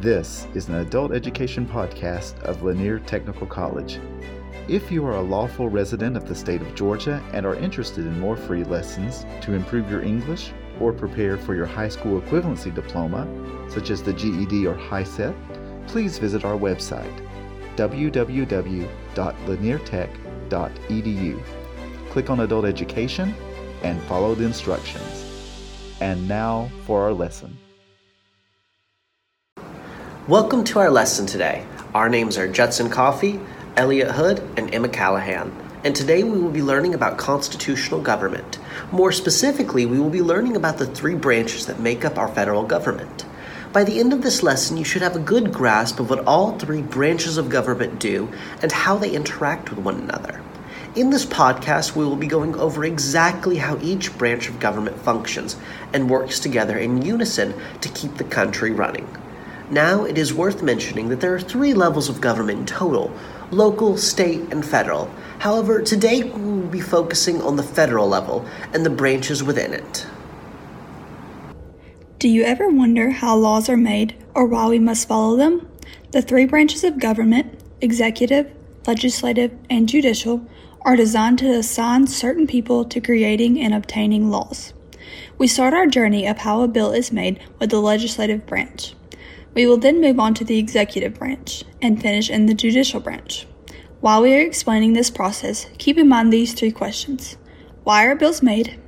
This is an adult education podcast of Lanier Technical College. If you are a lawful resident of the state of Georgia and are interested in more free lessons to improve your English or prepare for your high school equivalency diploma, such as the GED or HiSET, please visit our website www.laniertech.edu. Click on Adult Education and follow the instructions. And now for our lesson. Welcome to our lesson today. Our names are Judson Coffey, Elliot Hood, and Emma Callahan. And today we will be learning about constitutional government. More specifically, we will be learning about the three branches that make up our federal government. By the end of this lesson, you should have a good grasp of what all three branches of government do and how they interact with one another. In this podcast, we will be going over exactly how each branch of government functions and works together in unison to keep the country running. Now, it is worth mentioning that there are three levels of government in total local, state, and federal. However, today we will be focusing on the federal level and the branches within it. Do you ever wonder how laws are made or why we must follow them? The three branches of government executive, legislative, and judicial are designed to assign certain people to creating and obtaining laws. We start our journey of how a bill is made with the legislative branch. We will then move on to the executive branch and finish in the judicial branch. While we are explaining this process, keep in mind these three questions Why are bills made?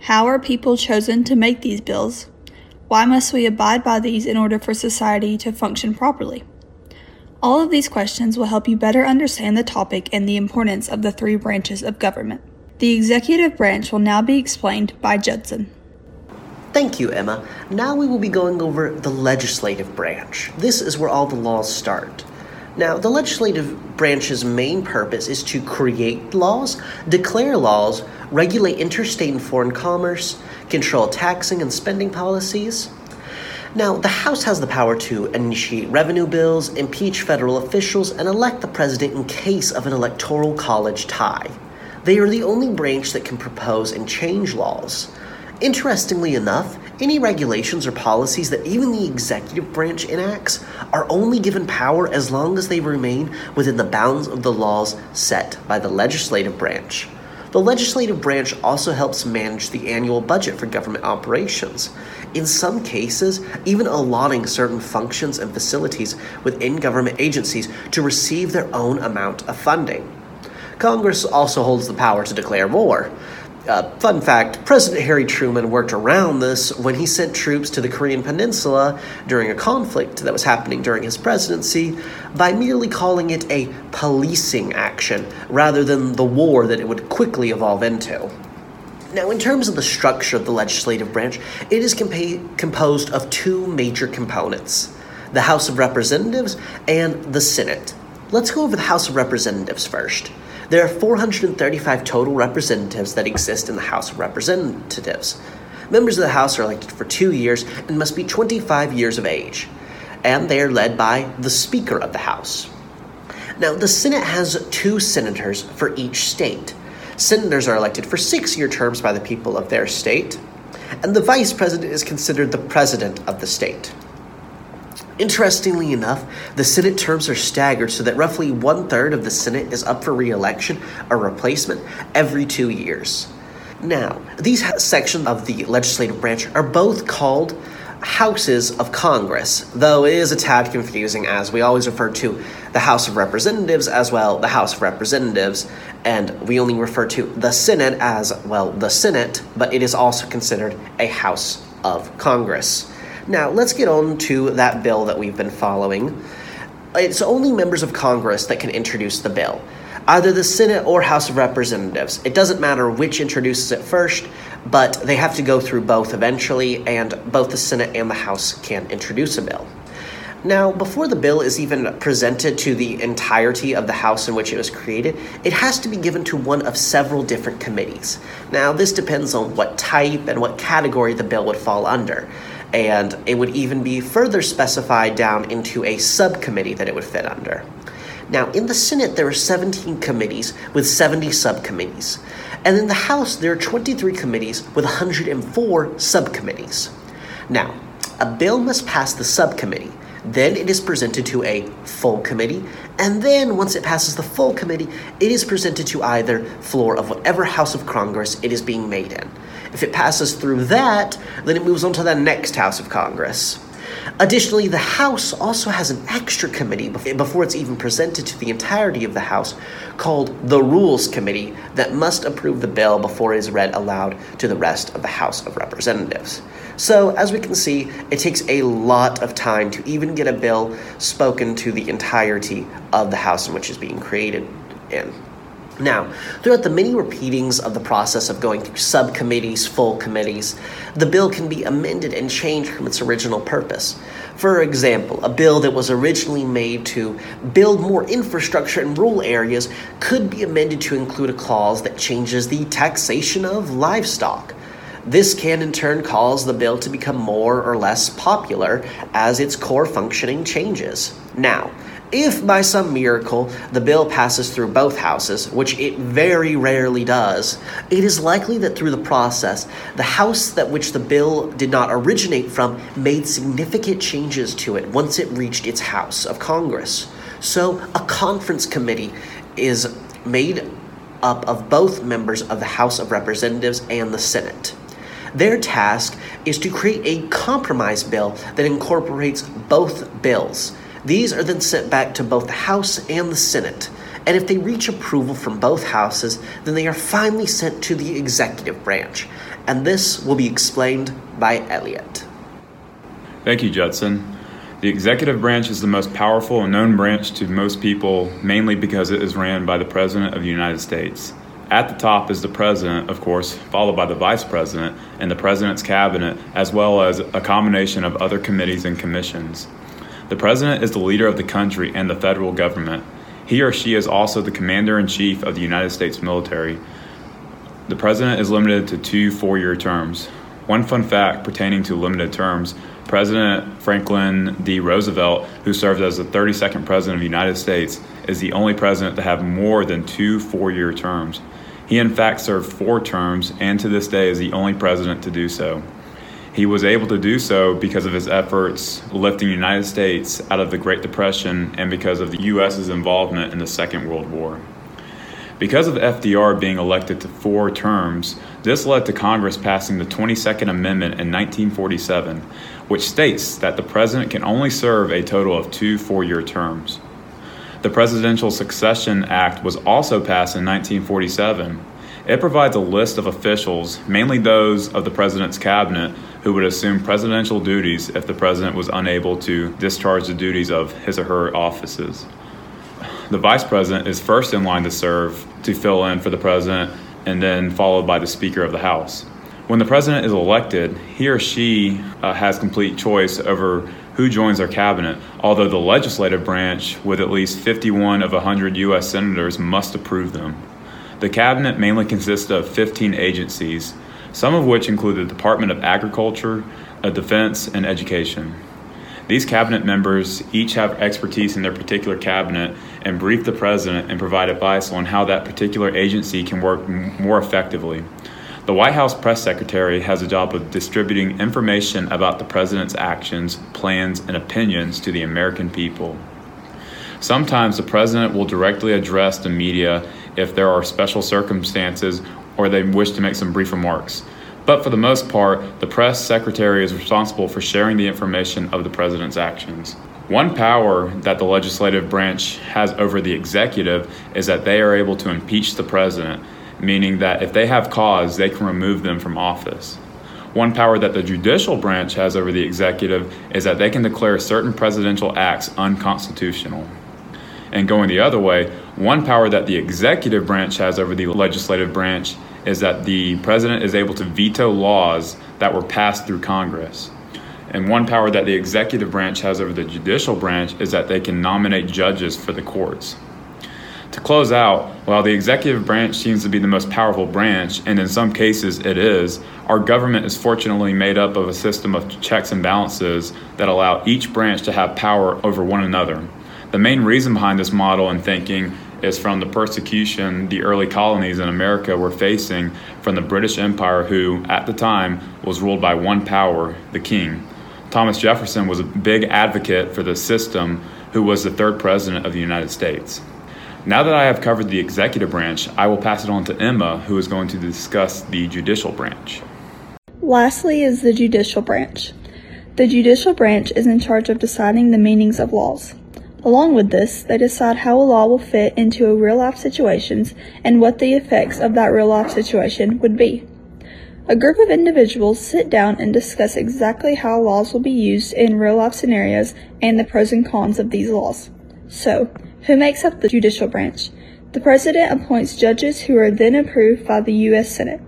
How are people chosen to make these bills? Why must we abide by these in order for society to function properly? All of these questions will help you better understand the topic and the importance of the three branches of government. The executive branch will now be explained by Judson. Thank you, Emma. Now we will be going over the legislative branch. This is where all the laws start. Now, the legislative branch's main purpose is to create laws, declare laws, regulate interstate and foreign commerce, control taxing and spending policies. Now, the House has the power to initiate revenue bills, impeach federal officials, and elect the president in case of an electoral college tie. They are the only branch that can propose and change laws. Interestingly enough, any regulations or policies that even the executive branch enacts are only given power as long as they remain within the bounds of the laws set by the legislative branch. The legislative branch also helps manage the annual budget for government operations. In some cases, even allotting certain functions and facilities within government agencies to receive their own amount of funding. Congress also holds the power to declare war. Uh, fun fact President Harry Truman worked around this when he sent troops to the Korean Peninsula during a conflict that was happening during his presidency by merely calling it a policing action rather than the war that it would quickly evolve into. Now, in terms of the structure of the legislative branch, it is compa- composed of two major components the House of Representatives and the Senate. Let's go over the House of Representatives first. There are 435 total representatives that exist in the House of Representatives. Members of the House are elected for two years and must be 25 years of age, and they are led by the Speaker of the House. Now, the Senate has two senators for each state. Senators are elected for six year terms by the people of their state, and the Vice President is considered the President of the state. Interestingly enough, the Senate terms are staggered so that roughly one third of the Senate is up for re election or replacement every two years. Now, these sections of the legislative branch are both called houses of Congress, though it is a tad confusing as we always refer to the House of Representatives as well, the House of Representatives, and we only refer to the Senate as, well, the Senate, but it is also considered a House of Congress. Now, let's get on to that bill that we've been following. It's only members of Congress that can introduce the bill, either the Senate or House of Representatives. It doesn't matter which introduces it first, but they have to go through both eventually, and both the Senate and the House can introduce a bill. Now, before the bill is even presented to the entirety of the House in which it was created, it has to be given to one of several different committees. Now, this depends on what type and what category the bill would fall under and it would even be further specified down into a subcommittee that it would fit under. Now, in the Senate, there are 17 committees with 70 subcommittees. And in the House, there are 23 committees with 104 subcommittees. Now, a bill must pass the subcommittee, Then it is presented to a full committee, and then once it passes the full committee, it is presented to either floor of whatever House of Congress it is being made in. If it passes through that, then it moves on to the next House of Congress. Additionally, the House also has an extra committee before it's even presented to the entirety of the House called the Rules Committee that must approve the bill before it is read aloud to the rest of the House of Representatives. So, as we can see, it takes a lot of time to even get a bill spoken to the entirety of the House in which it's being created in. Now, throughout the many repeatings of the process of going through subcommittees, full committees, the bill can be amended and changed from its original purpose. For example, a bill that was originally made to build more infrastructure in rural areas could be amended to include a clause that changes the taxation of livestock. This can in turn cause the bill to become more or less popular as its core functioning changes. Now, if by some miracle the bill passes through both houses, which it very rarely does, it is likely that through the process, the house that which the bill did not originate from made significant changes to it once it reached its House of Congress. So, a conference committee is made up of both members of the House of Representatives and the Senate. Their task is to create a compromise bill that incorporates both bills. These are then sent back to both the House and the Senate. And if they reach approval from both houses, then they are finally sent to the executive branch. And this will be explained by Elliot. Thank you, Judson. The executive branch is the most powerful and known branch to most people, mainly because it is ran by the President of the United States. At the top is the President, of course, followed by the Vice President and the President's Cabinet, as well as a combination of other committees and commissions. The president is the leader of the country and the federal government. He or she is also the commander in chief of the United States military. The president is limited to two four year terms. One fun fact pertaining to limited terms President Franklin D. Roosevelt, who served as the 32nd President of the United States, is the only president to have more than two four year terms. He, in fact, served four terms and to this day is the only president to do so. He was able to do so because of his efforts lifting the United States out of the Great Depression and because of the U.S.'s involvement in the Second World War. Because of FDR being elected to four terms, this led to Congress passing the 22nd Amendment in 1947, which states that the president can only serve a total of two four year terms. The Presidential Succession Act was also passed in 1947. It provides a list of officials, mainly those of the president's cabinet, who would assume presidential duties if the president was unable to discharge the duties of his or her offices. The vice president is first in line to serve to fill in for the president and then followed by the Speaker of the House. When the president is elected, he or she uh, has complete choice over who joins their cabinet, although the legislative branch, with at least 51 of 100 U.S. senators, must approve them. The cabinet mainly consists of 15 agencies, some of which include the Department of Agriculture, Defense, and Education. These cabinet members each have expertise in their particular cabinet and brief the president and provide advice on how that particular agency can work m- more effectively. The White House press secretary has a job of distributing information about the president's actions, plans, and opinions to the American people. Sometimes the president will directly address the media if there are special circumstances or they wish to make some brief remarks. But for the most part, the press secretary is responsible for sharing the information of the president's actions. One power that the legislative branch has over the executive is that they are able to impeach the president, meaning that if they have cause, they can remove them from office. One power that the judicial branch has over the executive is that they can declare certain presidential acts unconstitutional. And going the other way, one power that the executive branch has over the legislative branch is that the president is able to veto laws that were passed through Congress. And one power that the executive branch has over the judicial branch is that they can nominate judges for the courts. To close out, while the executive branch seems to be the most powerful branch, and in some cases it is, our government is fortunately made up of a system of checks and balances that allow each branch to have power over one another. The main reason behind this model and thinking is from the persecution the early colonies in America were facing from the British Empire, who, at the time, was ruled by one power, the king. Thomas Jefferson was a big advocate for the system who was the third president of the United States. Now that I have covered the executive branch, I will pass it on to Emma, who is going to discuss the judicial branch. Lastly, is the judicial branch. The judicial branch is in charge of deciding the meanings of laws. Along with this, they decide how a law will fit into a real life situations and what the effects of that real life situation would be. A group of individuals sit down and discuss exactly how laws will be used in real life scenarios and the pros and cons of these laws. So, who makes up the judicial branch? The President appoints judges who are then approved by the U.S. Senate.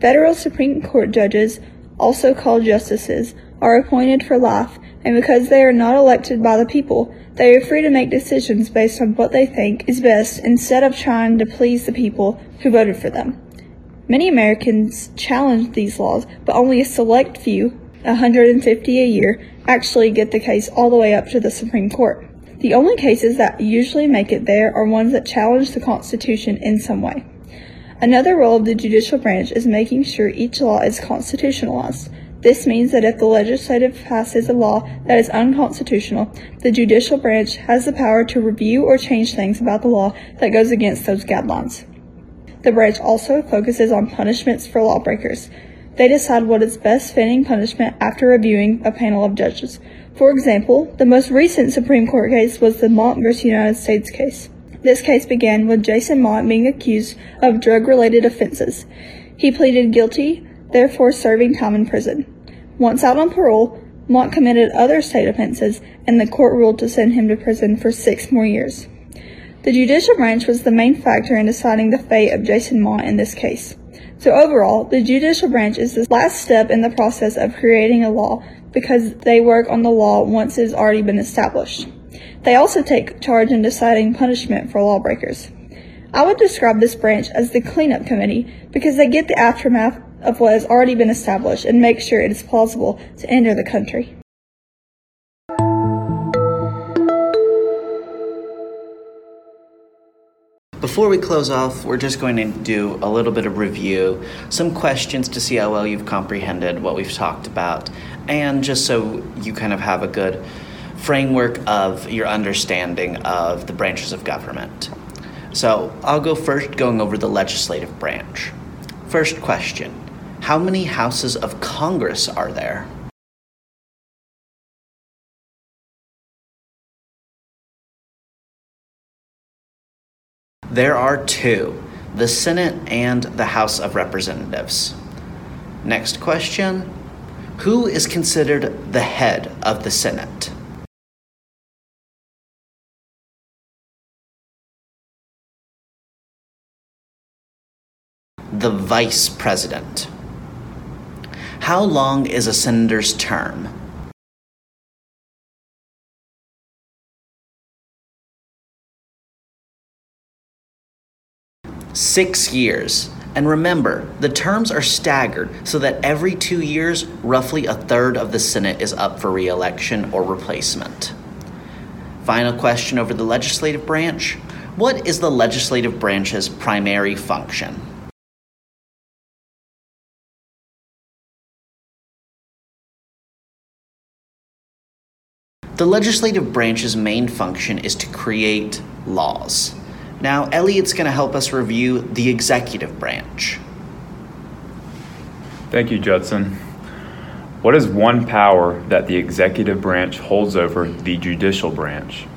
Federal Supreme Court judges, also called justices, are appointed for life, and because they are not elected by the people, they are free to make decisions based on what they think is best instead of trying to please the people who voted for them. Many Americans challenge these laws, but only a select few, 150 a year, actually get the case all the way up to the Supreme Court. The only cases that usually make it there are ones that challenge the Constitution in some way. Another role of the judicial branch is making sure each law is constitutionalized. This means that if the legislative passes a law that is unconstitutional, the judicial branch has the power to review or change things about the law that goes against those guidelines. The branch also focuses on punishments for lawbreakers. They decide what is best fitting punishment after reviewing a panel of judges. For example, the most recent Supreme Court case was the Mont v. United States case. This case began with Jason Mont being accused of drug related offenses. He pleaded guilty, therefore serving time in prison. Once out on parole, Mont committed other state offenses, and the court ruled to send him to prison for six more years. The judicial branch was the main factor in deciding the fate of Jason Mont in this case. So overall, the judicial branch is the last step in the process of creating a law because they work on the law once it has already been established. They also take charge in deciding punishment for lawbreakers. I would describe this branch as the cleanup committee because they get the aftermath of what has already been established and make sure it is plausible to enter the country. Before we close off, we're just going to do a little bit of review, some questions to see how well you've comprehended what we've talked about, and just so you kind of have a good framework of your understanding of the branches of government. So I'll go first, going over the legislative branch. First question How many houses of Congress are there? There are two the Senate and the House of Representatives. Next question Who is considered the head of the Senate? The Vice President. How long is a senator's term? Six years. And remember, the terms are staggered so that every two years, roughly a third of the Senate is up for re election or replacement. Final question over the legislative branch What is the legislative branch's primary function? The legislative branch's main function is to create laws. Now, Elliot's going to help us review the executive branch. Thank you, Judson. What is one power that the executive branch holds over the judicial branch?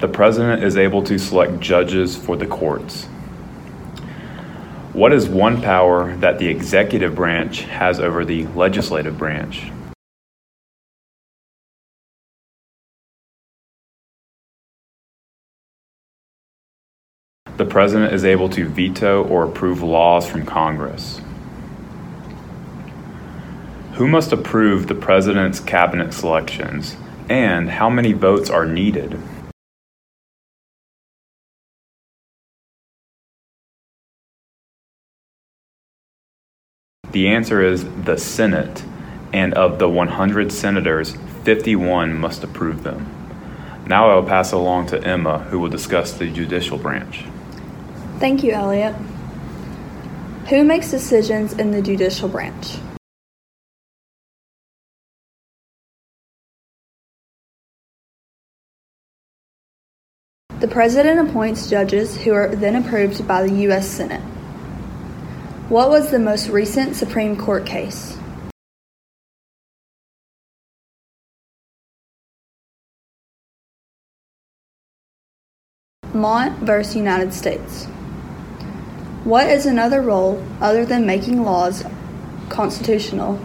The president is able to select judges for the courts. What is one power that the executive branch has over the legislative branch? The president is able to veto or approve laws from Congress. Who must approve the president's cabinet selections, and how many votes are needed? The answer is the Senate, and of the 100 senators, 51 must approve them. Now I will pass along to Emma, who will discuss the judicial branch. Thank you, Elliot. Who makes decisions in the judicial branch? The President appoints judges who are then approved by the U.S. Senate. What was the most recent Supreme Court case? Mont versus United States. What is another role, other than making laws constitutional,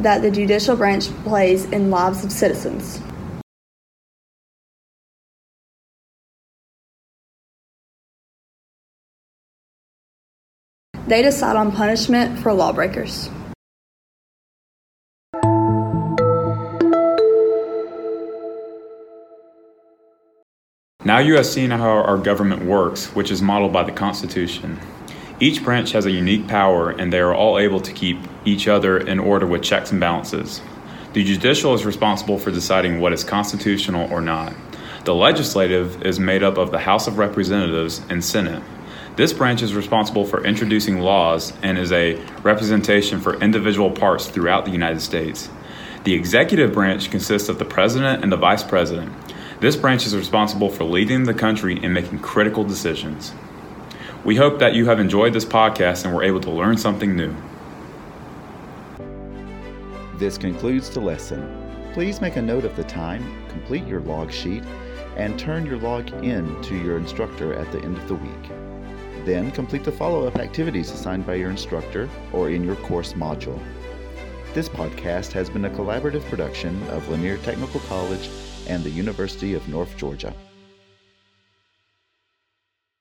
that the judicial branch plays in lives of citizens? They decide on punishment for lawbreakers. Now you have seen how our government works, which is modeled by the Constitution. Each branch has a unique power, and they are all able to keep each other in order with checks and balances. The judicial is responsible for deciding what is constitutional or not. The legislative is made up of the House of Representatives and Senate. This branch is responsible for introducing laws and is a representation for individual parts throughout the United States. The executive branch consists of the president and the vice president. This branch is responsible for leading the country and making critical decisions. We hope that you have enjoyed this podcast and were able to learn something new. This concludes the lesson. Please make a note of the time, complete your log sheet, and turn your log in to your instructor at the end of the week. Then complete the follow up activities assigned by your instructor or in your course module. This podcast has been a collaborative production of Lanier Technical College and the University of North Georgia.